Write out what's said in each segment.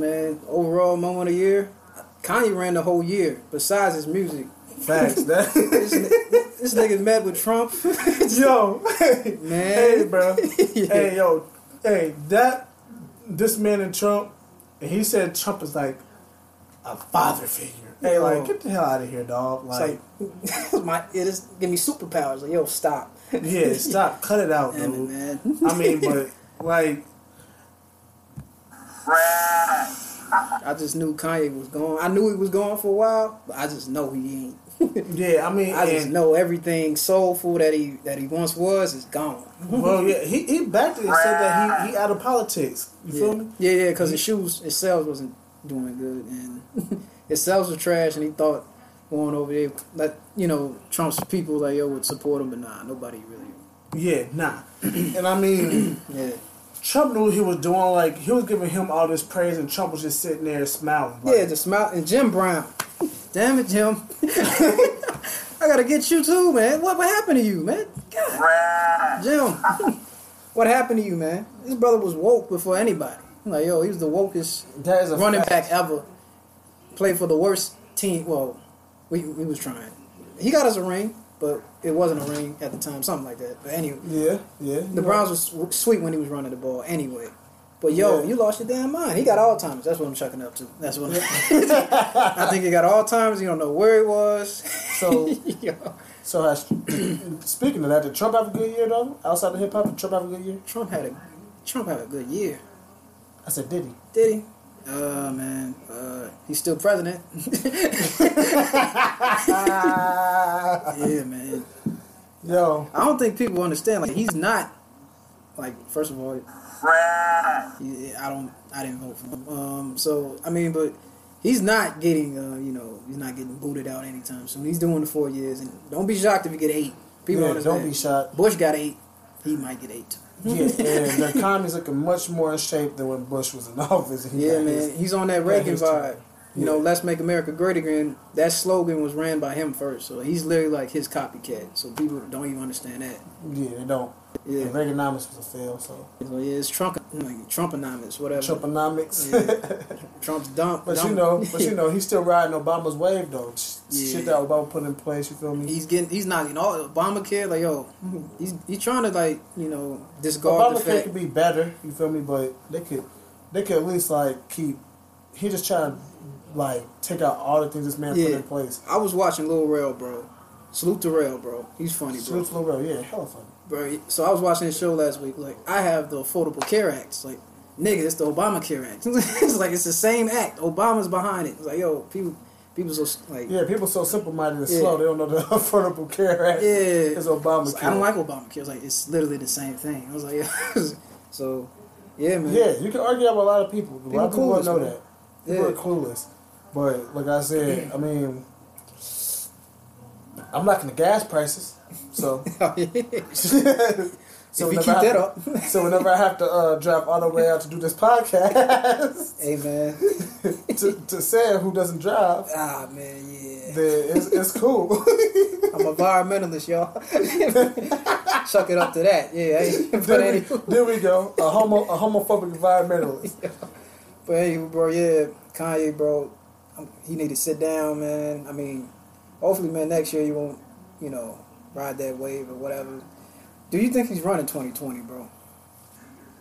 man, overall moment of the year, Kanye ran the whole year. Besides his music, Facts. That. this, this nigga met with Trump. yo, Man. hey, bro. Yeah. Hey, yo, hey, that this man in Trump, and he said Trump is like a father figure. Hey, like, Yo. get the hell out of here, dog. It's Like, like, my it is give me superpowers. Like, yo, stop. yeah, stop, cut it out, Damn it, dude. man. I mean, but like, I just knew Kanye was gone. I knew he was gone for a while, but I just know he ain't. yeah, I mean, I just know everything soulful that he that he once was is gone. Well, yeah, he he backed it and said that he he out of politics. You yeah. feel me? Yeah, yeah, because his shoes, his sales wasn't doing good, and his sales were trash, and he thought going over there, that you know, Trump's people like yo would support him, but nah, nobody really. Yeah, nah. and I mean, Yeah, Trump knew what he was doing. Like he was giving him all this praise, and Trump was just sitting there smiling. Like, yeah, just smiling. and Jim Brown. Damn it, Jim. I gotta get you too, man. What what happened to you, man? God. Jim, what happened to you, man? This brother was woke before anybody. Like yo, he was the wokest that is a running fact. back ever. Played for the worst team. Well, we we was trying. He got us a ring, but it wasn't a ring at the time. Something like that. But anyway, Yeah, yeah. the Browns was sw- sweet when he was running the ball. Anyway. But yo, Yeah. you lost your damn mind. He got all times. That's what I'm chucking up to. That's what I think he got all times. You don't know where he was. So, Yo, so has, speaking of that, did Trump have a good year though? Outside of hip hop, did Trump have a good year? Trump had a Trump had a good year. I said, did he? Did he? Uh man, uh, he's still president. yeah, man. Yo, I don't think people understand. Like he's not. Like first of all, he, I don't. I didn't vote for him. Um. So I mean, but he's not getting. Uh. You know, he's not getting booted out anytime soon. He's doing the four years, and don't be shocked if he get eight. People yeah, understand. don't be shocked. Bush got eight. He might get eight too. Yeah, and the economy's looking much more in shape than when Bush was in office. he Yeah, man. his- He's on that Reagan vibe. You know, let's make America great again. That slogan was ran by him first, so he's literally like his copycat. So people don't even understand that. Yeah, they don't. Yeah. Yeah. Reaganomics was a fail, so So yeah, it's Trump, like Trumponomics, whatever. Trumponomics. Yeah. Trump's dump. But you know, but you know, he's still riding Obama's wave though. Yeah. Shit that Obama put in place. You feel me? he's getting, he's not getting all Obamacare. Like yo, he's he's trying to like you know discard the Obamacare could be better. You feel me? But they could, they could at least like keep. He just trying to like take out all the things this man put in place. I was watching Lil Rel, bro. Salute to Rel, bro. He's funny, bro. Salute to Lil Rel. Yeah, hella funny. bro. So I was watching his show last week. Like I have the Affordable Care Act. Like nigga, it's the Obamacare Act. it's like it's the same act. Obama's behind it. It's like yo, people, people so like yeah. Yeah, people so simple minded and Yeah. slow. They don't know the Affordable Care Act Obamacare. It's like, I don't like Obamacare. It's like it's literally the same thing. I was like, yeah. so yeah, man. Yeah, you can argue with a lot of people. A lot of people clueless, don't know man. that. People Yeah. are clueless. But like I said, I mean, I'm liking the gas prices. So, so if you whenever keep I that have up, to, so whenever I have to uh, drive all the way out to do this podcast hey man. to, to Sam who doesn't drive, Ah man, yeah. then it's, it's cool. I'm a environmentalist, y'all. Chuck it up to that. Yeah. Hey, but there, we, anyway, there we go. A homo a homophobic environmentalist. but hey, bro, yeah, Kanye, bro, he need to sit down, man. I mean, hopefully, man, next year you won't, you know, ride that wave or whatever. Do you think he's running 2020, bro?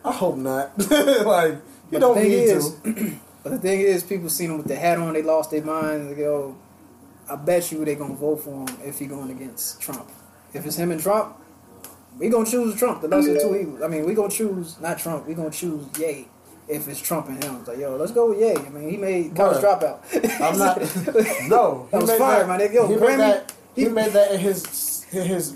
I hope not. like you don't need is, to. But the thing is, people seen him with the hat on, they lost their mind. They go, I bet you they gonna vote for him if he going against Trump. If it's him and Trump, we gonna choose Trump. The lesser of two evils. I mean, we gonna choose not Trump. We gonna choose Ye. If it's Trump and him, it's like yo, let's go with Ye. I mean, he made college dropout. I'm not. No, That he was made fire, my nigga. Yo, he Grammy- made that. He he- made that in his in his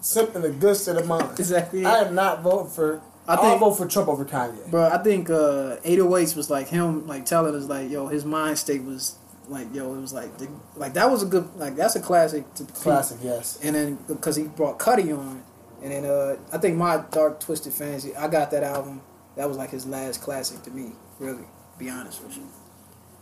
sip in a good state of mind. Exactly. I am not voting for. I think- vote for Trump over Kanye. But I think uh, 808s was like him, like telling us, like, yo, his mind state was like, yo, it was like, the, like that was a good, like that's a classic. To Classic, yes. And then because he brought Cudi on, and then uh, I think my Dark Twisted Fantasy, I got that album. That was like his last classic to me, really. to Be honest with you.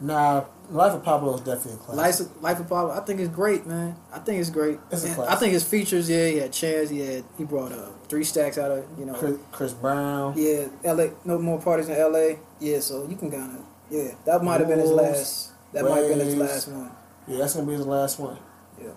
Nah, Life of Pablo is definitely a classic. Life, Life of Pablo, I think it's great, man. I think it's great. It's a classic. I think his features, yeah, he had Chance, he had, he brought uh, three stacks out of, you know, Chris, Chris Brown. yeah, L.A. No more parties in L.A. Yeah, so you can kind of Yeah, that might have been his last. That might have been his last one. Yeah, that's gonna be his last one. Yeah.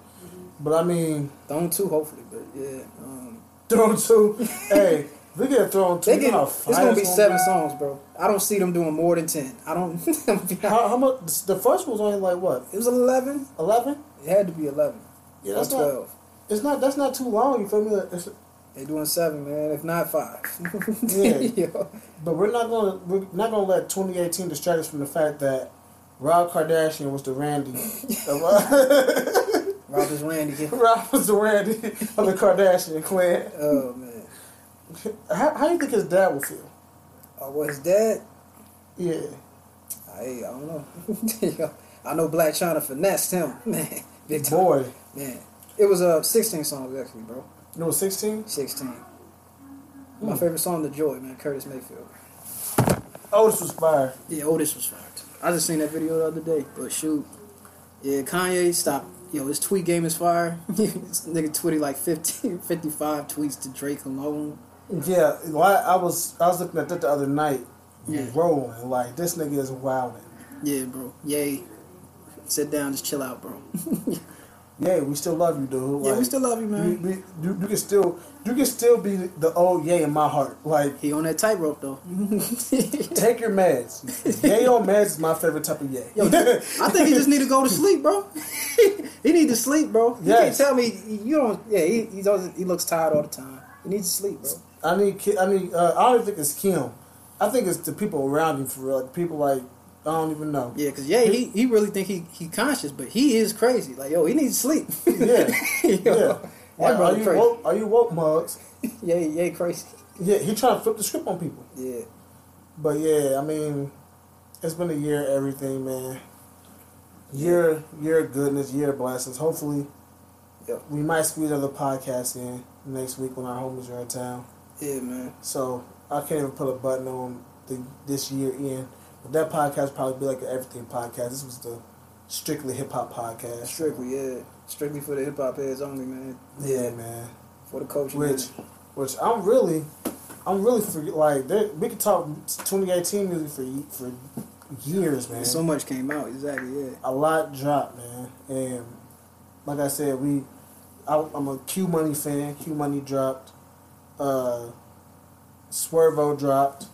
But I mean, Throne two, hopefully, but yeah. Um, Throne two. hey, we get Throne two. they get, it's gonna be seven songs, bro. I don't see them doing more than ten. I don't. How, how much? The first one was only like what? it was eleven. Eleven? It had to be eleven. Yeah, that's not. twelve. It's not. That's not too long. You feel me? It's, They doing seven, man. If not five. Yeah. Yo. but we're not gonna. We're not gonna let 2018 distract us from the fact that Rob Kardashian was the Randy. of, uh, Robert's Randy. Rob was the Randy of the Kardashian clan. Oh man. How, how do you think his dad will feel? Oh, well, his dad. Yeah. I, I don't know. I know Blac Chyna finessed him, man. Big Boy, man. It was uh 16 songs actually, bro. you know, 16. 16. My Hmm. favorite song, "The Joy," man. Curtis Mayfield. Oh, this was fire. Yeah, Otis was fired. too. I just seen that video the other day. But shoot, yeah, Kanye stop. Yo, his tweet game is fire. this nigga tweeted like 50, 55 tweets to Drake alone. Yeah, well, I, I was I was looking at that the other night, Yeah. rolling like this nigga is wilding. Yeah, bro. Yay. Sit down, just chill out, bro. Yeah, we still love you, dude. yeah, we still love you, man. we, you, you can still you can still be the old yay in my heart. Like He on that tightrope though. take your meds. yay on meds is my favorite type of yay. Yo, I think he just need to go to sleep, bro. he need to sleep, bro. You can't tell me you don't. Yeah, he always, he looks tired all the time. He needs to sleep, bro. I need Ki- I need uh, I don't think it's Kim. I think it's the people around him for real. Like, people like I don't even know. Yeah, cause yeah, he he really think he he conscious, but he is crazy. Like yo, he needs sleep. Yeah, yeah. Like, are you crazy. woke? Are you woke, mugs? Yeah, yeah, crazy. Yeah, he trying to flip the script on people. Yeah, But yeah, I mean, it's been a year of everything, man. Year, year of goodness, year of blessings. Hopefully, Yep. we might squeeze other podcasts in next week when our homies are in town. Yeah, man. So I can't even put a button on the this year in. But that podcast probably be like an everything podcast. This was the strictly hip hop podcast. Strictly, yeah, strictly for the hip hop heads only, man. Yeah, man. For the coaching. Which, which I'm really, I'm really for like we could talk 2018 music for for years, man. so much came out. Exactly. Yeah. a lot dropped, man. And like I said, we I, I'm a Q Money fan. Q Money dropped. Uh, Swervo dropped.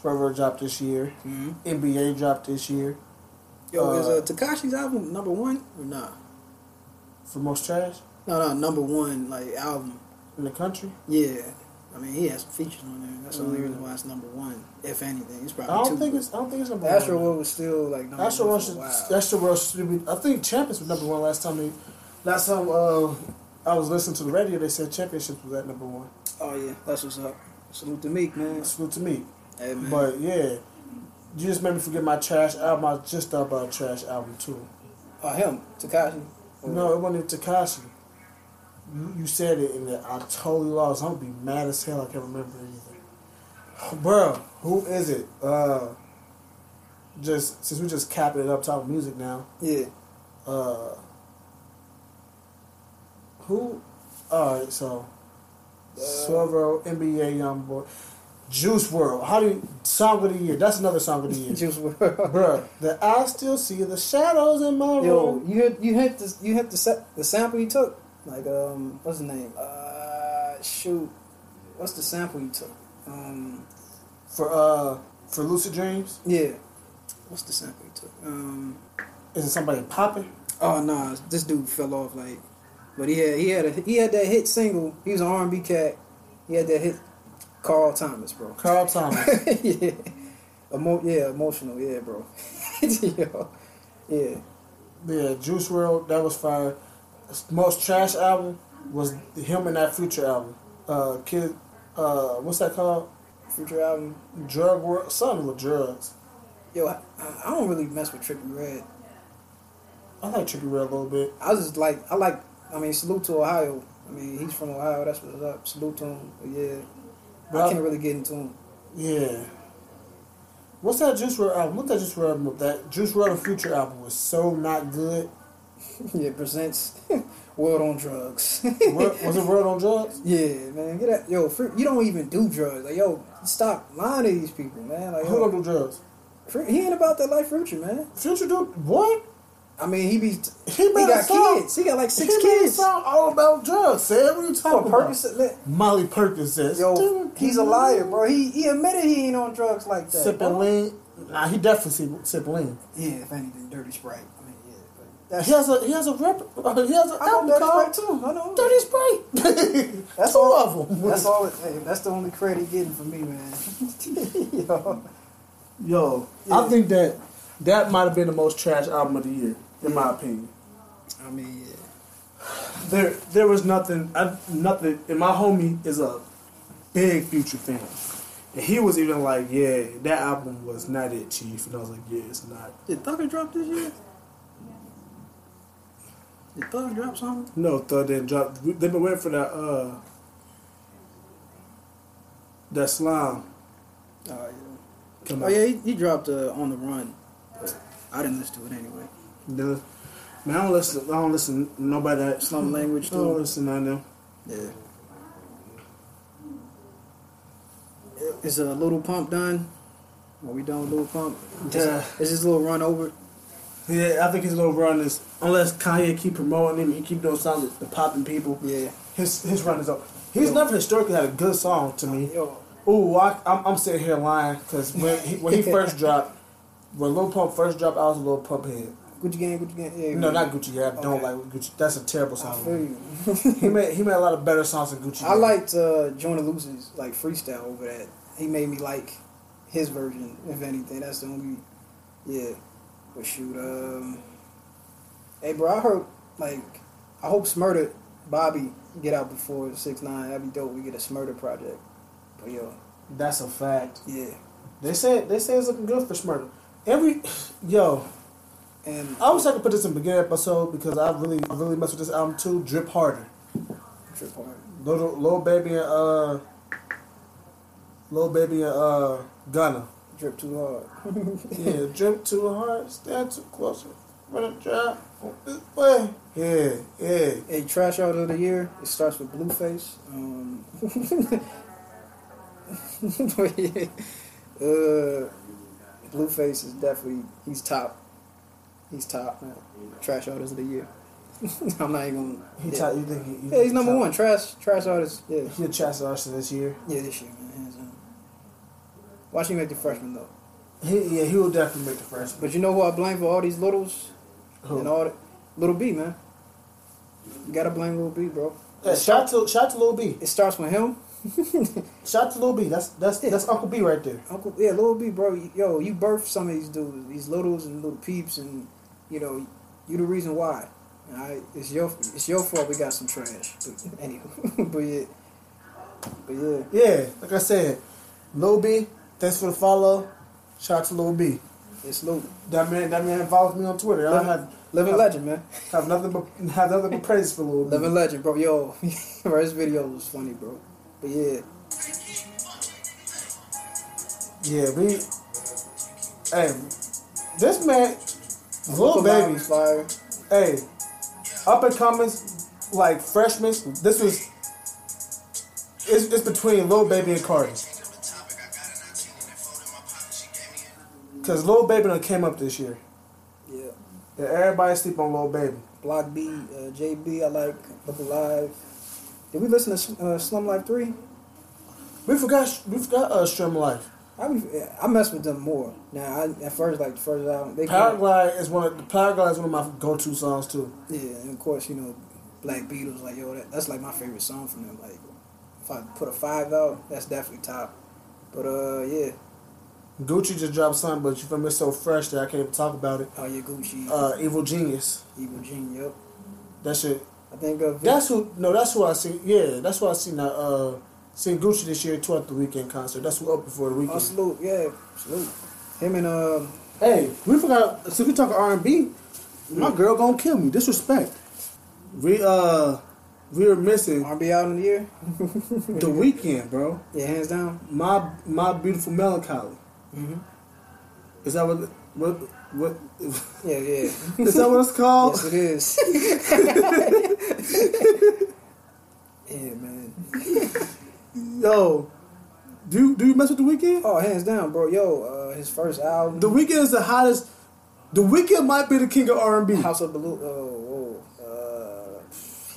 Swervo dropped this year. hmm NBA dropped this year. Yo, is Uh, uh, Tekashi's album number one or not? For most trash No, no, number one like album. in the country. Yeah. I mean, he has some features on there. That's the only Mm. reason why it's number one, if anything. It's probably. I don't two. think it's. I don't think it's number Astro one. World was still like number Astro one World should. Astro World should be. I think Champions was number one last time. They, last time uh, I was listening to the radio, they said Championships was at number one. Oh yeah, that's what's up. Salute to Meek, man. Salute to me. Hey, man. But yeah, you just made me forget my trash album. I just thought about a trash album too. oh him, Tekashi. No, it wasn't Tekashi. You, you said it and I totally lost. I'm gonna be mad as hell. I can't remember anything. Bro, who is it? Uh, just since we just capping it up, talking music now. Yeah. Uh, who? All right, so Uh, Swervo, NBA YoungBoy, Juice WRLD. How do you song of the year? That's another song of the year. Juice WRLD, Bruh, that I still see the shadows in my Yo, room. you hit you hit the you hit the the sample you took. Like um, what's his name? Uh, shoot, what's the sample you took? Um, For uh for Lucid Dreams, yeah, what's the sample you took? Um, is it somebody popping? oh no, this dude fell off like, but he had he had a, he had that hit single. He was an R and B cat. He had that hit, Carl Thomas, bro. Carl Thomas. yeah, Emo- yeah, emotional, yeah, bro. Yeah, yeah, Juice WRLD, that was fire. Most trash album was him and that Future album. Uh, kid, uh, what's that called? future album. Drug World, something with drugs. Yo, I, I don't really mess with Trippie Redd. I like Trippie Redd a little bit. I was just like, I like, I mean, salute to Ohio. I mean, he's from Ohio. That's what's up. Salute to him. But yeah, But I can't really get into him. Yeah. What's that Juice WRLD album? What's that Juice WRLD album? That Juice WRLD and Future album was so not good. yeah, presents World on Drugs. Wor- was it World on Drugs? yeah, man, get that. Yo, free, you don't even do drugs. Like, yo, stop lying to these people, man. Like, Who yo, gonna do drugs? Fru- He ain't about that life, Future man. Future do what? I mean, he be He he got song. kids. He got like six he kids. song all about drugs. Say what you talking about? Percocet. Molly Percocets, Yo, he's a liar, bro. He he admitted he ain't on drugs like that. Sipping lean. Nah, he definitely sip, sip lean. Yeah, if anything, dirty sprite. I mean, yeah, He has a he has a rep. Uh, he has an album dirty called sprite too. I know. Dirty Sprite. That's two all. of them. That's all. It, hey, that's the only credit he getting from me, man. Yo. Yo, Yeah. I think that that might have been the most trash album of the year, in my opinion. I mean, yeah. There, there was nothing. I, nothing. And my homie is a big Future fan, and he was even like, "Yeah, that album was not it, Chief." And I was like, "Yeah, it's not." Did Thugger drop this year? Did Thug drop something? No, Thug didn't drop. They've been waiting for that. Uh, that slime. Oh yeah. Come Oh out. yeah, he, he dropped uh, on the run. I didn't listen to it anyway. The- man, I don't listen. I don't listen to nobody that Slum mm-hmm. language I don't mm-hmm. listen to them. Yeah. Is a uh, little pump done? Are we done with little pump? Yeah. Is this little run over? Yeah, I think his little run is unless Kanye keep promoting him, he keep doing songs the popping people. Yeah. His his run is up. He's Yo. never historically had a good song to me. Yo, Ooh, I, I'm, I'm sitting here lying because when he, when he first dropped, when Lil Pump first dropped, I was a little pump head. Gucci Gang, Gucci Gang. Yeah. No, not Gucci. Yeah, I don't like Gucci. That's a terrible I song. feel you. he made he made a lot of better songs than Gucci. I liked uh, Jonah Luce's like freestyle over that. He made me like his version, if anything. That's the only, yeah. But shoot, um, hey bro, I heard like I hope Shmurda Bobby get out before six nine. That'd be dope. We get a Shmurda project. But yo, That's a fact. yeah, They said they say it's looking good for Shmurda. Every yo, and I wish I could put this in the beginning episode because I really really mess with this album too. Drip harder. trip hard. Little little baby and uh, little baby and uh, Gunna. Drip too hard. Yeah, drip too hard, stand too close, run a this way. Yeah, yeah. Hey, trash out of the year. It starts with Blueface. Um, yeah, uh, Blueface is definitely he's top. He's top man. Trash artist of the year. I'm not even gonna. He yeah. top, you think he, you yeah, he's number top- one. Trash trash artist. Yeah, He a trash artist this year. yeah, this year, man. Watch him make the freshman though. He yeah, he will definitely make the freshman. But you know who I blame for all these littles Who? and all that? Little B, man. You gotta blame Little B, bro. Yeah, shout to shout to Lil B. It starts with him. Shout to Lil B. That's that's Yeah. that's Uncle B right there. Uncle, yeah, Lil B, bro. Yo, you birthed some of these dudes, these littles and little peeps, and you know, you the reason why. All right, it's your it's your fault. We got some trash. But anywho, but yeah, but yeah, Yeah, like I said, Lil B. Thanks for the follow. Shout out to Lil B. it's Lil. That man, that man follows me on Twitter. I Living, have living legend, man. have nothing but have nothing but praise for Lil B. Living legend, bro. Yo, bro, his video was funny, bro. But yeah, Yeah, we. Hey, this man, Lil Uncle Baby. Fire. Hey, up and comers, like freshmen. This was. It's, it's between Lil Baby and Cardi. Cause Lil Baby done came up this year. Yeah, Yeah, everybody sleep on Lil Baby. Block B, uh, JB. I like Look Alive. Did we listen to uh, Slum Life Three? We forgot. We forgot uh, Strum Life. I be, I mess with them more now. I, at first, like the first album, they Paraglide is one of the Paraglide is one of my go-to songs too. yeah, and of course you know Black Beatles. Like yo, that, that's like my favorite song from them. Like if I put a five out, that's definitely top. But uh, yeah, Gucci just dropped something, but you feel me? It's so fresh that I can't even talk about it. oh yeah, Gucci, Uh, Evil Genius. Evil Genius. yep. That shit. I think of That's who. No, that's who I see. Yeah, that's who I seen. That uh, seen Gucci this year too at the Weeknd concert. That's who up before the oh, Weeknd. salute, yeah, salute. Him and um, Hey, we forgot. So we talk R and B. My girl gonna kill me. Disrespect. We uh, we were missing R&B out in the year. the Weeknd, bro. Yeah, hands down. My my beautiful melancholy. hmm Is that what what what? Yeah, yeah. Is that what it's called? yes, it is. yeah, man. Yo, Do you, do you mess with the Weeknd? Oh, hands down, bro. Yo, uh, his first album, The Weeknd is the hottest. The Weeknd might be the king of R and B. House of Balloon. Oh, whoa.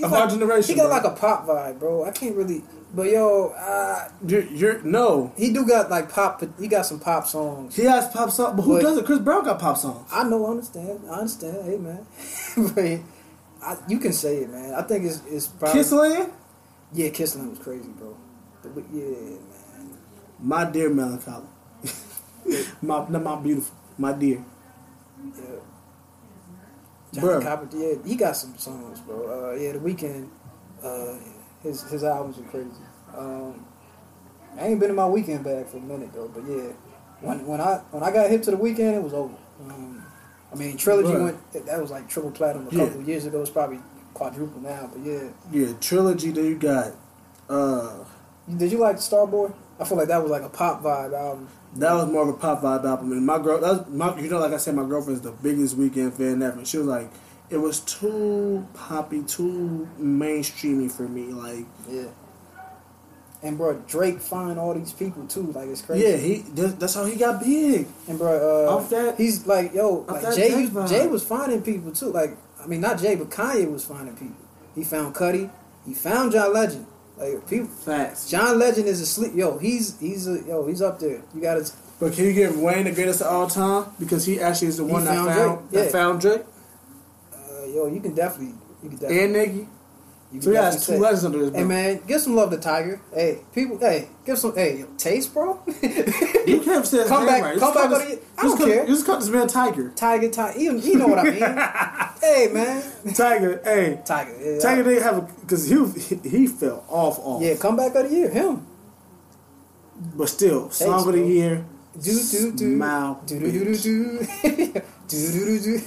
Uh, Of like- our generation, He got bro. like a pop vibe, bro. I can't really. But yo, uh, You're, you're no. he do got like pop. He got some pop songs. He has pop songs, but who But- doesn't? Chris Brown got pop songs. I know, I understand. I understand. Hey, man. but I, you can say it, man. I think it's it's probably Kissland, yeah. Kissland was crazy, bro. But, yeah, man. my dear melancholy, my not my beautiful, my dear. Yeah. Johnny. Copper, yeah, he got some songs, bro. Uh, yeah, the Weeknd, uh, his his albums are crazy. Um, I ain't been in my Weeknd bag for a minute though, but yeah, when when I when I got hip to the Weeknd, it was over. Um, I mean, trilogy Bruh. went that- that was like triple platinum a Yeah. couple years ago. It's probably quadruple now, but yeah. Yeah, trilogy. Then you got. uh Did you like Starboy? I feel like that was like a pop vibe album. That was more of a pop vibe album, and my girl. That's my. You know, like I said, my girlfriend's the biggest Weeknd fan ever. She was like, it was too poppy, too mainstreamy for me. Like, Yeah. And bro, Drake find all these people too. Like it's crazy. yeah, he. That's how he got big. And bro, uh, Off that- he's like, yo, like Jay, vibe. Jay was finding people too. Like, I mean, not Jay, but Kanye was finding people. He found Cudi. He found John Legend. Like people, Facts. John Legend is asleep. Yo, he's he's a, yo, he's up there. You got to But can you give Wayne the greatest of all time because he actually is the He one that found found Drake, that yeah. found Drake uh, yo, you can definitely, you can definitely, and Nicki. Three has two legends under this. Bro. Hey man, give some love to Tiger. Hey people, hey give some hey taste, bro. you can't say come back, right. come back. This, I don't care. You just call this man Tiger. Tiger, Tiger. You, you know what I mean? hey man, Tiger. Hey Tiger. Yeah, Tiger didn't have a because he he fell off off. Yeah, come back of the year, him. But still, song bro. of the year. Do do do. Smile. Do do do do do. Do do do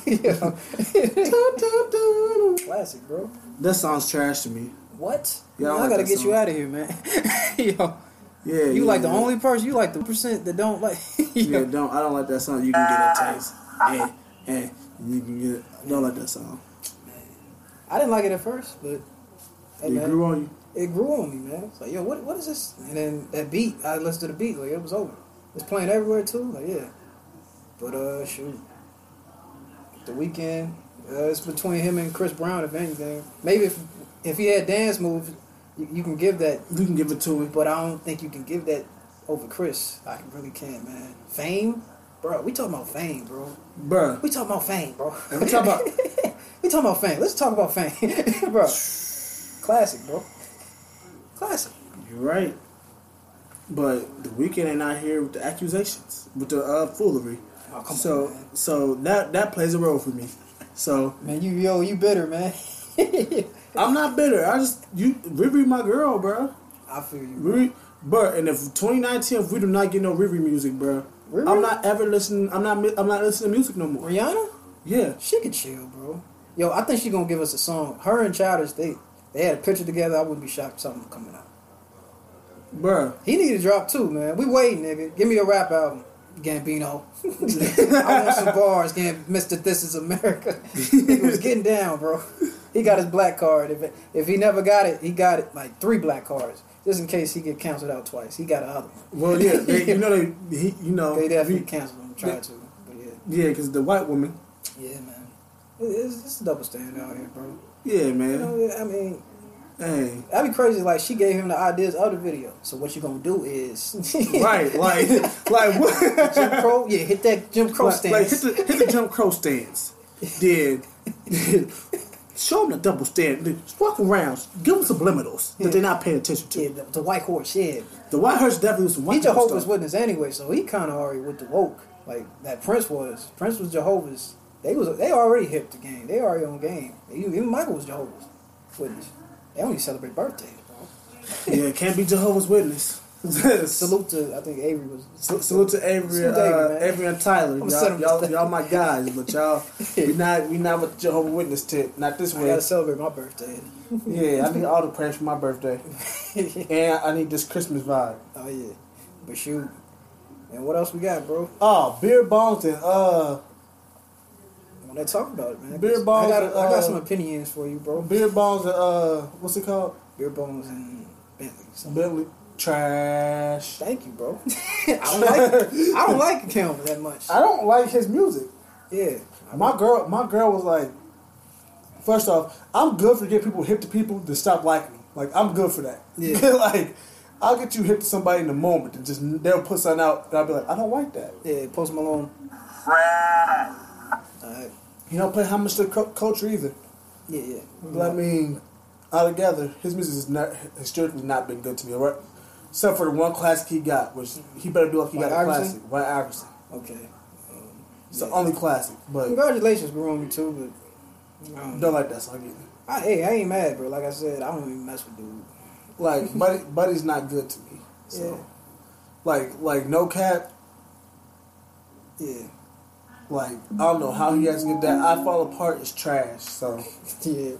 do. Classic, bro. That sounds trash to me. What? Yeah, I I, like gotta get song. you out of here, man. Yo, Yeah, you yeah, like the yeah. only person. You like the percent that don't like. Yeah, don't I don't like that song. You can get a taste, and and you can get. I don't like that song. I didn't like it at first, but hey, It man, grew on you. it grew on me, man. It's like, yo, what what is this? And then that beat, I listened to the beat, like it was over. It's playing everywhere too, like yeah. But uh, shoot, the Weeknd, uh, it's between him and Chris Brown, if anything. Maybe if if he had dance moves, you, you can give that, You can give it to him. but I don't think you can give that over Chris. I really can't, man. Fame, bro. We talking about fame, bro. Bruh. We talking about fame, bro. We talking about we talking about fame. Let's talk about fame, bro. Classic, bro. Classic. You're right. But the Weeknd ain't out here with the accusations, with the uh, foolery. Oh, come so on, so that that plays a role for me. So Man, you yo, you bitter, man. I'm not bitter. I just you Riri my girl, bro. I feel you. Bro. Riri, but and if 2019 if we do not get no Riri music, bro, Riri? I'm not ever listening. I'm not. I'm not listening to music no more. Rihanna, Yeah, she could chill, bro. Yo, I think she gonna give us a song. Her and Childish, they they had a picture together. I wouldn't be shocked if something coming out. bruh. He need to drop too, man. We waiting, nigga. Give me a rap album, Gambino. I want some bars, Gam- Mr. This Is America. he was getting down, bro. He got his black card. If if he never got it, he got it like three black cards, just in case he get canceled out twice. He got another one. Well, yeah, they, you know they, he, you know, They definitely canceled him. Tried to, but yeah, yeah, because the white woman. yeah, man. It- It's, it's a double standard out here, bro. Yeah, man. You know, I mean, Hey, that'd be crazy. Like she gave him the ideas of the video. So what you gonna do is right, like, like what? Jim Crow, yeah, hit that Jim Crow like, stance. like hit the hit the Jim Crow stance. Then show them the double stand. Just walk around, give them subliminals that they're not paying attention to. yeah, the, the white horse, yeah. The White Horse definitely was some white He Jehovah's stuff. Witness anyway, so he kind of already with the woke, like that Prince was. Prince was Jehovah's. They was they already hip the game. They already on game. Even even Michael was Jehovah's Witness. They only celebrate birthdays, bro. Yeah, can't be Jehovah's Witness. Salute to I think Avery was. Salute, salute to Avery, Salute uh, Avery. Avery and Tyler. Y'all, y'all, y'all my guys, but y'all we not we not with Jehovah's Witness tip. Not this I way. gotta celebrate my birthday. Yeah, I need all the prayers for my birthday, and I need this Christmas vibe. Oh yeah, but shoot. And what else we got, bro? Oh, beer bongs and uh, When they talk about it, man. Beer balls, I got, I got uh, some opinions for you, bro. beer bongs and uh, what's it called? Beer bones and Bentley. So, Bentley. Trash. Thank you, bro. I don't like I don't like Kim that much. I don't like his music. Yeah. My girl, my girl was like, first off, I'm good for getting people hip to people to stop liking them. Like I'm good for that. Yeah. like I'll get you hip to somebody in the moment and just they'll put something out and I'll be like, I don't like that. Yeah, Post Malone. Alright. He don't play how much the cu- culture either. Yeah, yeah. But I mean, altogether, his music has not historically not been good to me. Right? Except for the one classic he got, which he better be like he White got a Iverson? classic. White Iverson. Okay. Um, It's the only classic, but Congratulations, grew on me too, but um, don't like that song either. I, hey, I ain't mad, bro. Like I said, I don't even mess with dude. Like, Buddy, Buddy's not good to me. So, Yeah. like, like no cap. Yeah. Like, I don't know how he has to get that. I Fall Apart is trash. So, Yeah.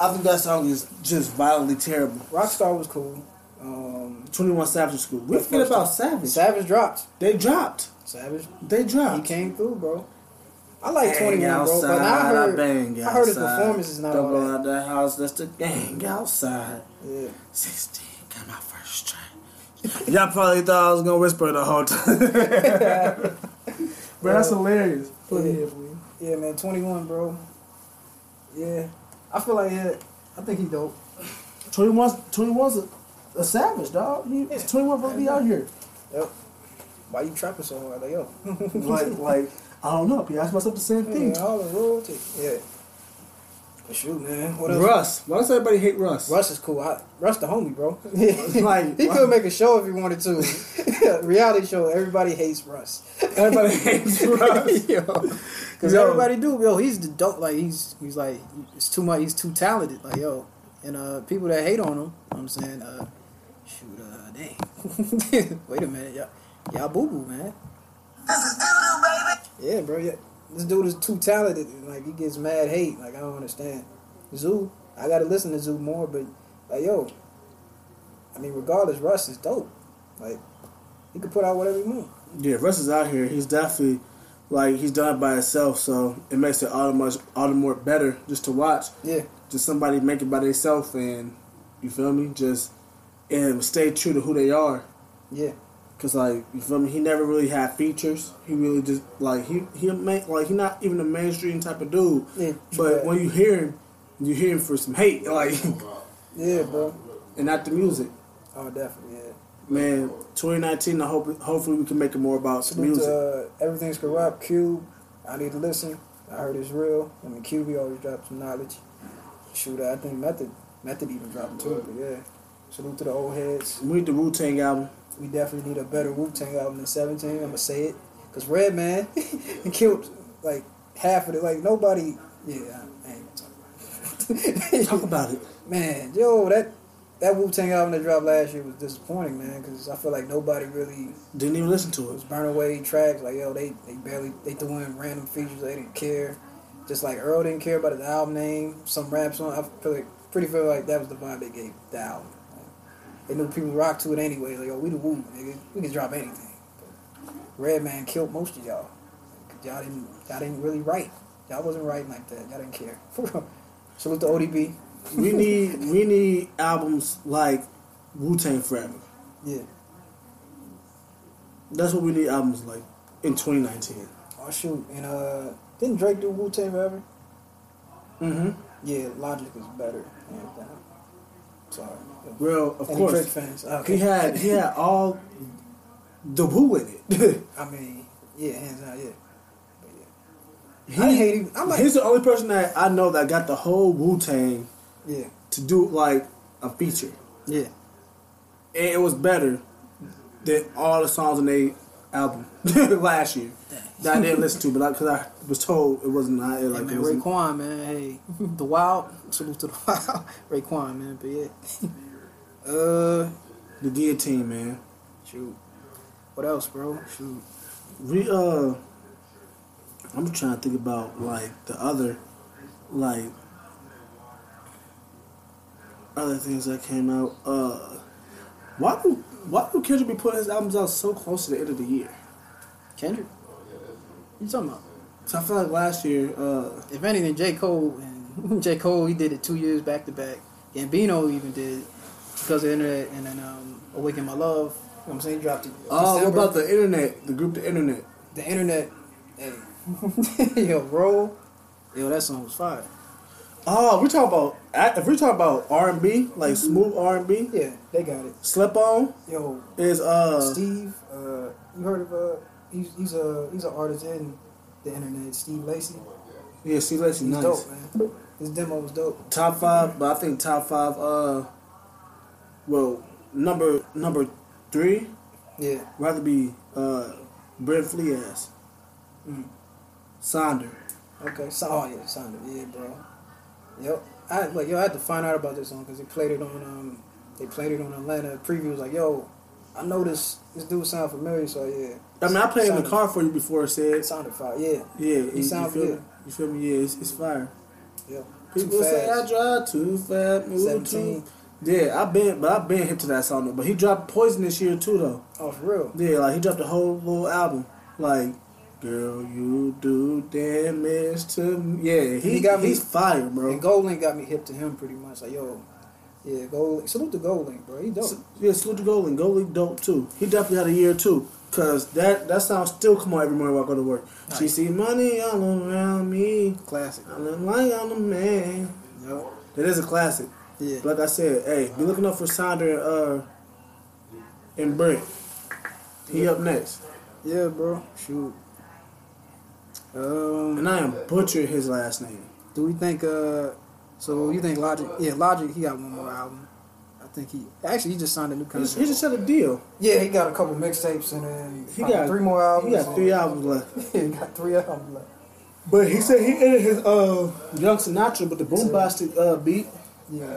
I think that song is just violently terrible. Rockstar was cool. Um, 21 Savage School. We The forget about. Savage. Savage dropped. They dropped. Savage. They dropped. He came through, bro. I like 21, bro. But I heard, bang I heard his performance is not Don't go that. out the house, that's the gang outside. Yeah. 16, got my first track. Y'all probably thought I was gonna whisper the whole time. Bro, that's hilarious. Put it here, boy. Yeah, man, 21, bro. Yeah. I feel like, yeah, I think he dope. 21's, 21's a, a savage, dog. He, Yeah. 21 gonna be out here. Yep. Why you trapping so hard? Like, yo. Like, like, I don't know. I asked myself the same thing. Yeah, all the royalty. Yeah. But shoot, man. What else? Russ. Why does everybody hate Russ? Russ is cool. I, Russ the homie, bro. Like, he why- could make a show if he wanted to. Reality show. Everybody hates Russ. Everybody hates Russ. Because Yo. everybody do. Yo, he's the dope. Like he's he's like it's too much. He's too talented. Like yo, and uh, people that hate on him. You know what I'm saying, uh, shoot, uh, dang. Wait a minute, y'all, y'all boo boo, man. This is doo doo, baby. Yeah, bro. Yeah, this dude is too talented. and, Like he gets mad hate. Like I don't understand. Zoo, I gotta listen to Zoo more, but like yo, I mean, regardless, Russ is dope. Like he could put out whatever he want. Yeah, Russ is out here. He's definitely like he's done it by himself, so it makes it all the much all the more better just to watch. Yeah, Just somebody make it by themselves, and you feel me? Just and stay true to who they are. yeah, Cause like you feel me, he never really had features. He really just like he he ma- like he not even a mainstream type of dude. yeah. But when you hear him, you hear him for some hate, like yeah, bro. and not the music. Oh, definitely. Yeah. Man, 2019. I hope hopefully we can make it more about some Salute music. to uh, Everything's Corrupt, Cube. I need to listen. I heard it's real. I mean, Cube, he always drops some knowledge. Shoot, I think Method, Method even dropped too, but yeah. Salute to the old heads. We need the Wu Tang album. We definitely need a better Wu Tang album than 17. I'm gonna say it. Because Redman, he killed like half of it. Like, nobody. Yeah, I ain't gonna talk about it. Talk about it. Man, yo, that. That Wu Tang album that dropped last year was disappointing, man, because I feel like nobody really Didn't even listen to it it. was burn away tracks. Like yo, they they barely they threw in random features. They didn't care. Just like Earl didn't care about the album name, some raps on. I feel like pretty feel like that was the vibe they gave the album. Like, they knew people rock to it anyway. Like yo, we the Wu, nigga. We can drop anything. But Redman killed most of y'all. Y'all didn't y'all didn't really write. Y'all wasn't writing like that. Y'all didn't care. Salute to ODB. We need we need albums like Wu Tang Forever. Yeah. That's what we need albums like in 2019. Oh shoot. And uh, didn't Drake do Wu Tang forever? Mm-hmm. Yeah, Logic is better. Sorry. Well, of Drake course, fans? Okay. he had he had all the Wu in it. I mean, yeah, hands down, yeah. He, I hate him. I'm like, he's the only person that I know that got the whole Wu Tang yeah, to do like a feature, yeah. and it was better than all the songs in their album last year that I didn't listen to, but because I, was told it wasn't not Hey, like man, it. Raekwon, man. Hey, the Wild. Salute to the Wild. Raekwon, man. But yeah. Uh, The guillotine, man. shoot. What else, bro? Shoot. We uh, I'm trying to think about like the other, like other things that came out. Uh, why do why do Kendrick be putting his albums out so close to the end of the year? Kendrick. What you talking about? So I feel like last year, uh, If anything, J. Cole and J. Cole, he did it two years back to back. Gambino even did. Because of the internet, and then um, Awaken My Love. You know what I'm saying? Dropped it. Oh, what about the internet? The group, the internet. the internet? Hey, yo, roll. Yo, that song was fire. Oh, we talking about if we talking about R and B, like smooth R and B. Yeah, they got it. Slip on Yo, is uh Steve, uh, you heard of uh, he's he's a he's an artist in the internet. Steve Lacy, yeah, Lacy he's nice. dope, man. His demo was dope. Top five, but I think top five. Uh, well, number number three Yeah, rather be uh Brent Faiyaz, Mm. Sonder. okay. So, oh yeah, sounded yeah, bro. Yep. I like yo, I had to find out about this song because they played it on um they played it on Atlanta preview. Was like yo, I know this this dude sound familiar, so yeah. I mean, I played in the car for you before. It said, It sounded fire. Yeah, yeah, you, you sound feel good. me? You feel me? Yeah, it's, it's fire. yeah. People say I drive too fast, move Seventeen. too. Yeah, I've been, but I've been hip to that song. though. But he dropped Poison this year too, though. Oh, for real. Yeah, like he dropped a whole little album. Like, girl, you do damage to me. Yeah, he, He got me- He's fire, bro. And Goldlink got me hip to him pretty much. Like yo, yeah, Goldlink. Salute to Goldlink, bro. He dope. S- Yeah, salute to Goldlink. Goldlink dope too. He definitely had a year too. Cause that that sound still come on every morning when I go to work. She see money all around me. Classic. I'm like I'm the man. Yo. That is a classic. Yeah. Like I said, hey, be looking up for Sonder and uh and Brent. He up next. Yeah, bro. Shoot. Um, And I am butchering his last name. do we think? Uh, so you think Logic? Yeah, Logic. He got one more album. I think he actually he just signed a new contract. he just had a deal. yeah, he got a couple mixtapes and then He got three more albums. He got three albums left. he got three albums left. But he said he ended his uh Young Sinatra with the bombastic uh beat. Yeah,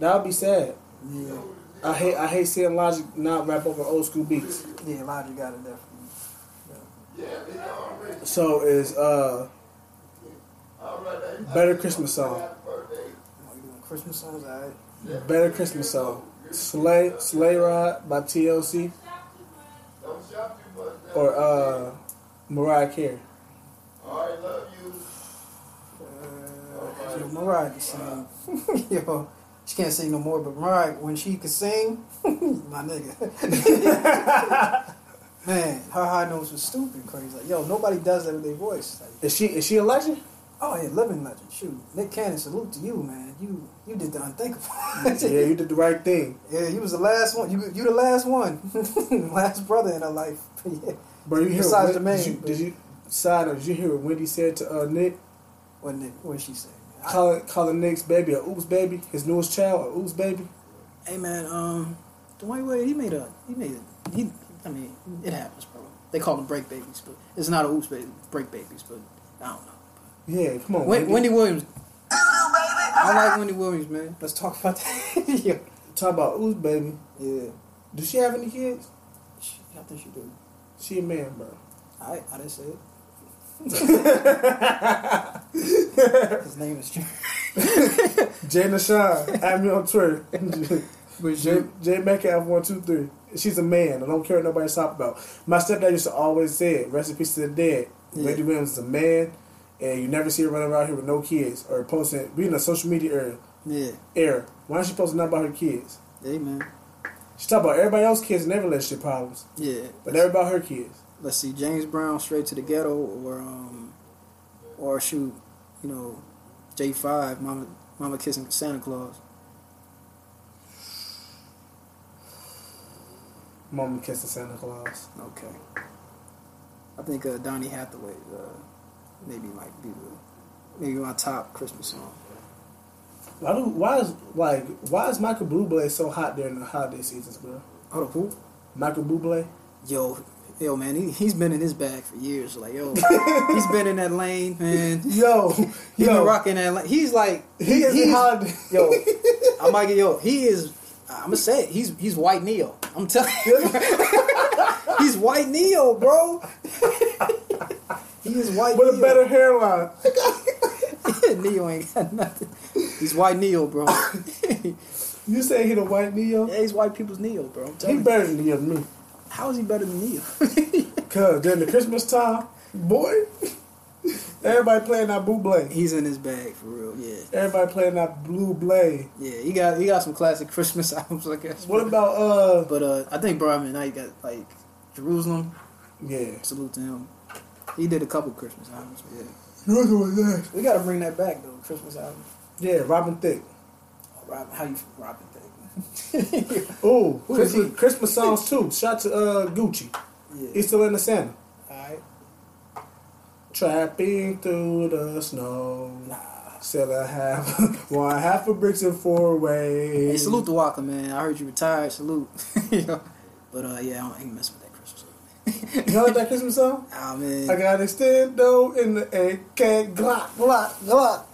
That would be sad. yeah, I hate I hate seeing Logic not rap over old school beats. yeah. Logic got it definitely. Yeah. So is uh Better Christmas song. You doing Christmas songs? Alright. Better Christmas song. Slay Slay Ride by TLC. Or uh Mariah Carey. Yo, Mariah can sing. yo, she can't sing no more, but Mariah, when she could sing, my nigga. Man, her high notes was stupid crazy. Like, yo, nobody does that with their voice. Like, Is she is she a legend? oh yeah, living legend. Shoot, Nick Cannon, salute to you, man. You you did the unthinkable. yeah, you did the right thing. yeah, you was the last one. You you the last one, last brother in her life. yeah. Bro, you hear Besides what, the man, did you, did you side did you hear what Wendy said to uh, Nick? What Nick? What she say? I- Calling calling Nick's baby a oops baby, his newest child a oops baby. Hey man, um, Dwyane Wade, he made a, he made a, he, I mean, it happens, bro. They call them break babies, but it's not a oops baby, break babies, but I don't know. Yeah, come on. Wen- Wendy. Wendy Williams. I like Wendy Williams, man. Let's talk about that. yeah. Talk about oops baby. yeah. Does she have any kids? She- I think she do. She a man, bro. I, I didn't say it. His name is Jay. Jay Nashawn, add me on Twitter. But J J Metcalf one two three. She's a man. I don't care what nobody's talking about. My stepdad used to always say it. Rest in peace to the dead. Yeah. Wendy Williams is a man, and you never see her running around here with no kids or posting. We in a social media era. Yeah. Era. Why don't she posting nothing about her kids? Hey, man. She talk about everybody else's kids and their relationship problems, Yeah. but never about her kids. Let's see, James Brown, Straight to the Ghetto, or, um, or shoot, you know, J5, Mama, Mama Kissing Santa Claus. Mama kissing Santa Claus. Okay. I think uh, Donny Hathaway uh, maybe might be the maybe my top Christmas song. Why do why is like why is Michael Bublé so hot during the holiday seasons, bro? Hold up, who? Michael Bublé. Yo, yo, man, he he's been in his bag for years. Like, yo, he's been in that lane, man. Yo, He been rocking that lane. He's like, he is he's, yo, I might get yo. He is. I'm gonna say it. He's he's white Ne-Yo. I'm telling you, he's white Ne-Yo, bro. he is white. with a better hairline. Ne-Yo ain't got nothing. He's white Ne-Yo, bro. You say he the white Ne-Yo? yeah, he's white people's Ne-Yo, bro. I'm He better than Ne-Yo to me. How is he better than Ne-Yo? Cause during the Christmas time, boy, Everybody playing that Buble. He's in his bag for real. Yeah, Everybody playing that Blue Blade. yeah. He got he got some classic Christmas albums, I guess. What about uh? But uh, I think Brian Knight got like Jerusalem. Yeah. Salute to him. He did a couple Christmas albums. Yeah, Who's was that? we got to bring that back though. Christmas album. Yeah, Robin Thicke. Oh, Rob, how you Robin thing? Oh, Who is Christmas. Christmas songs too. Shout to uh Gucci. yeah. He's still in the Santa. All right. Trapping through the snow. Nah. Selling half one half a bricks in four ways. Hey, salute the Walker, man. I heard you retired. Salute. You? But uh, yeah, I don't ain't messing with that Christmas song. You know that Christmas song? Ah man. I got extendo in the AK Glock Glock Glock.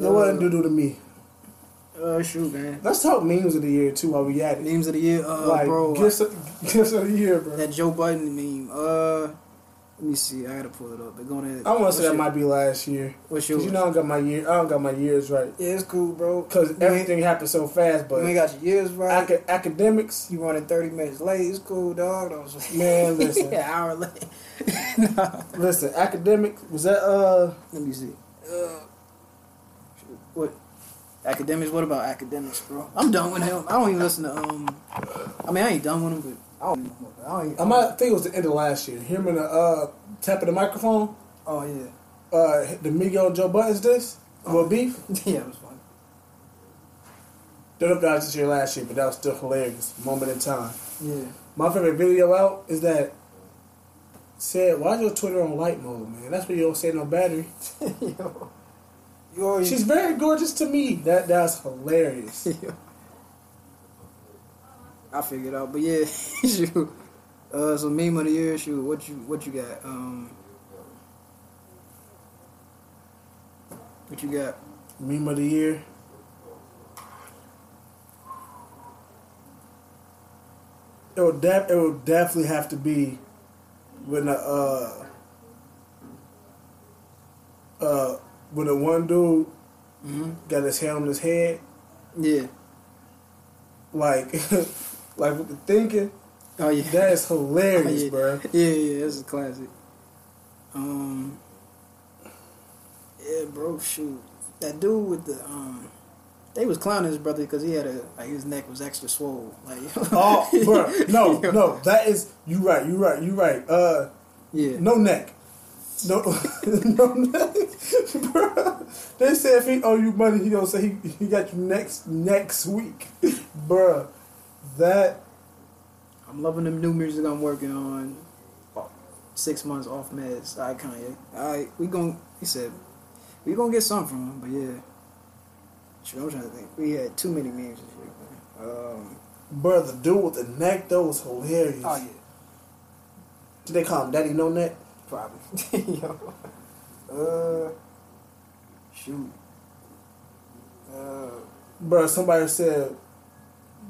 You know what do do to me? Uh, shoot, man. Let's talk memes of the year too while we at it. Memes of the year, uh, like bro. gifts, of, gifts of the year, bro. that Joe Budden meme. Uh, let me see. I gotta pull it up. But going ahead. I want to say that might be last year. What's yours? you know I don't got my year. I don't got my years right. yeah, it's cool, bro. Cause everything happened so fast. You ain't got your years right. aca- Akademiks, You running thirty minutes late. It's cool, dog. That Man, listen. yeah, hour late. nah. listen, academic was that uh Let me see. Uh, what? Akademiks? What about Akademiks, bro? I'm done with him. I don't even listen to um. I mean, I ain't done with him, but I don't. I don't. I might think it was the end of last year. Him and the uh tapping the microphone. Oh yeah. Uh, the Migos and Joe Budden's this. Well, beef. yeah, it was fun. Don't know if that was this year last year, but that was still hilarious. Moment in time. Yeah. My favorite video out is that said, "Why is your Twitter on light mode, man? That's why you don't say no battery." Yo. She's very gorgeous to me. That that's hilarious. I figured out, but yeah, shoot. Uh, so meme of the year, shoot. What you what you got? Um, what you got? Meme of the year. It will def- it will definitely have to be when the uh uh when the one dude Mm-hmm. got his hand on his head, Yeah. like like with the thinking, Oh yeah. that is hilarious, yeah. bro. Yeah, yeah, that's a classic. Um, yeah, bro, shoot, that dude with the um, they was clowning his brother because he had a like his neck was extra swole, like Oh, bro, no, no, that is you right, you right, you right. Uh, yeah, no neck, no, no bro. They said if he owe you money, he gonna say he, he got you next next week, bro. That I'm loving them new music I'm working on. Six months off meds. All right, Kanye. All right, we gon' He said we gonna get something from him, but yeah. Shoot, I'm trying to think. We had too many memes this week, man. Um, bro, the dude with the neck though was hilarious. oh yeah. Did they call him Daddy No Neck? Probably. Yo. Uh, shoot. Uh, Bro, somebody said,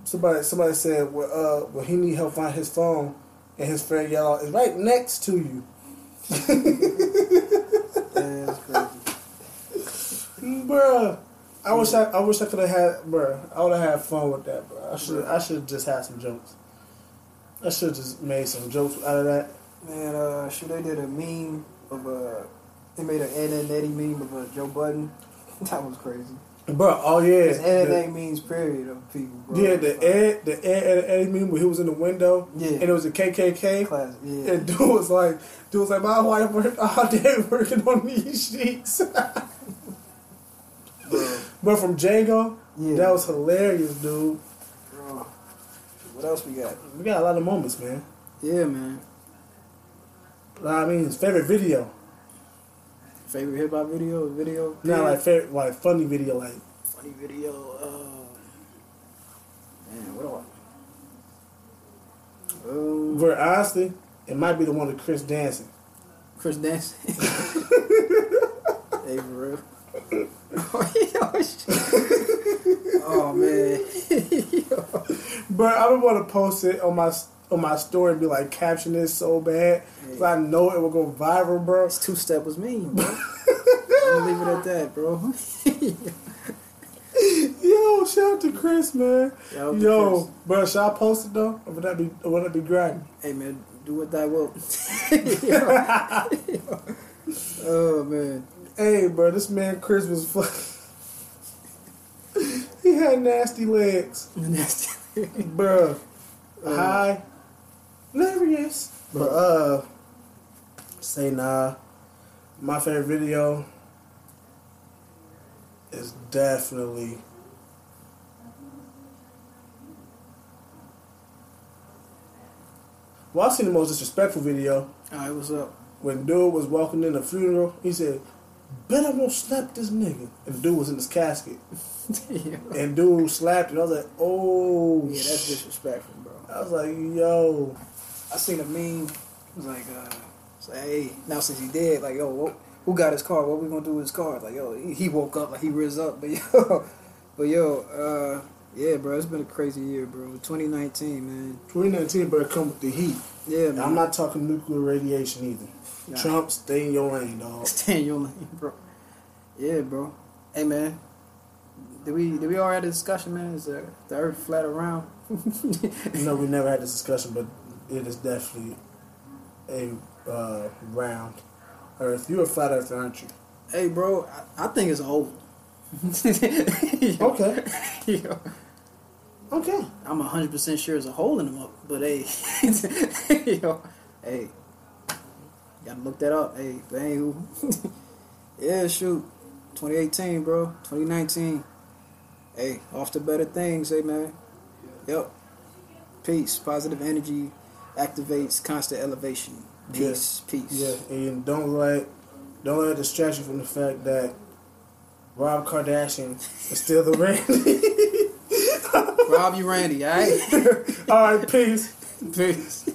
somebody somebody said, well, uh, well, he need help find his phone, and his friend yelled, out, "It's right next to you." yeah, that's crazy. Bruh, I wish I, I wish I could have had, bruh. I would have had fun with that, bro. I should, I should just had some jokes. I should have just made some jokes out of that. Man, uh, shoot, they did a meme of uh, they made an Ed and Eddie meme of uh, Joe Budden. That was crazy. Bro, oh yeah, Ed and Eddie means period of people, bro. yeah, the Ed, the Ed, Ed, Eddie meme where he was in the window, Yeah. and it was a KKK. Classic, yeah. And dude was like, dude was like, my wife worked all day working on these sheets. Bro, but from Django, Yeah. that was hilarious, dude. bro. What else we got? We got a lot of moments, man. Yeah, man. I mean, his favorite video, Favorite hip hop video? Video? not period? like favorite, like funny video, like funny video. Uh, man, what do I? Um, Where honestly, it might be the one with Chris dancing. Chris Dance. hey, for real. oh, oh man. But I don't want to post it on my on my story and be like, caption this so bad, 'cause I know it will go viral, bro. This two step was me, bro. I'm gonna leave it at that, bro. Yo, shout out to Chris, man. To Yo, Chris. bro, should I post it though? Or would that be or would that be grimy? hey man, do what thy will. oh man. Hey, bro, this man Chris was fucking. he had nasty legs, Nasty. legs. bro. Uh, Hi, hilarious. But uh, say nah. My favorite video is definitely. Well, I seen the most disrespectful video Alright, what's up? when dude was walking in the funeral. He said, "Bet I won't slap this nigga." And the dude was in his casket, yeah. and dude slapped it. I was like, "Oh, yeah, that's disrespectful, bro. I was like, "Yo." I seen a meme. It was like, uh, like, hey, now since he dead, like, yo, what, who got his car? What we gonna do with his car? Like, yo, he, he woke up, like he riz up, but yo, but yo, uh, yeah, bro, it's been a crazy year, bro. 2019, man. 2019 better come with the heat. Yeah, man. I'm not talking nuclear radiation either. Nah. Trump, stay in your lane, dog. Stay in your lane, bro. Yeah, bro. Hey, man. Did we did we already have a discussion, man? Is the, the Earth flat around? Know, we never had this discussion, but it is definitely a uh, round Earth. You're a flat Earther, aren't you? hey, bro, I, I think it's oval. Okay. Okay. I'm hundred percent sure there's a hole in them up, but hey, yo, hey, gotta look that up. Hey, anywho, yeah, shoot, 2018, bro, 2019. Hey, off to better things, hey man. Yep. Peace, positive energy activates constant elevation. Peace, peace. Yeah, and don't let don't let it distract you from the fact that Rob Kardashian is still the Randy. Rob you, Randy. All right. All right, peace. peace.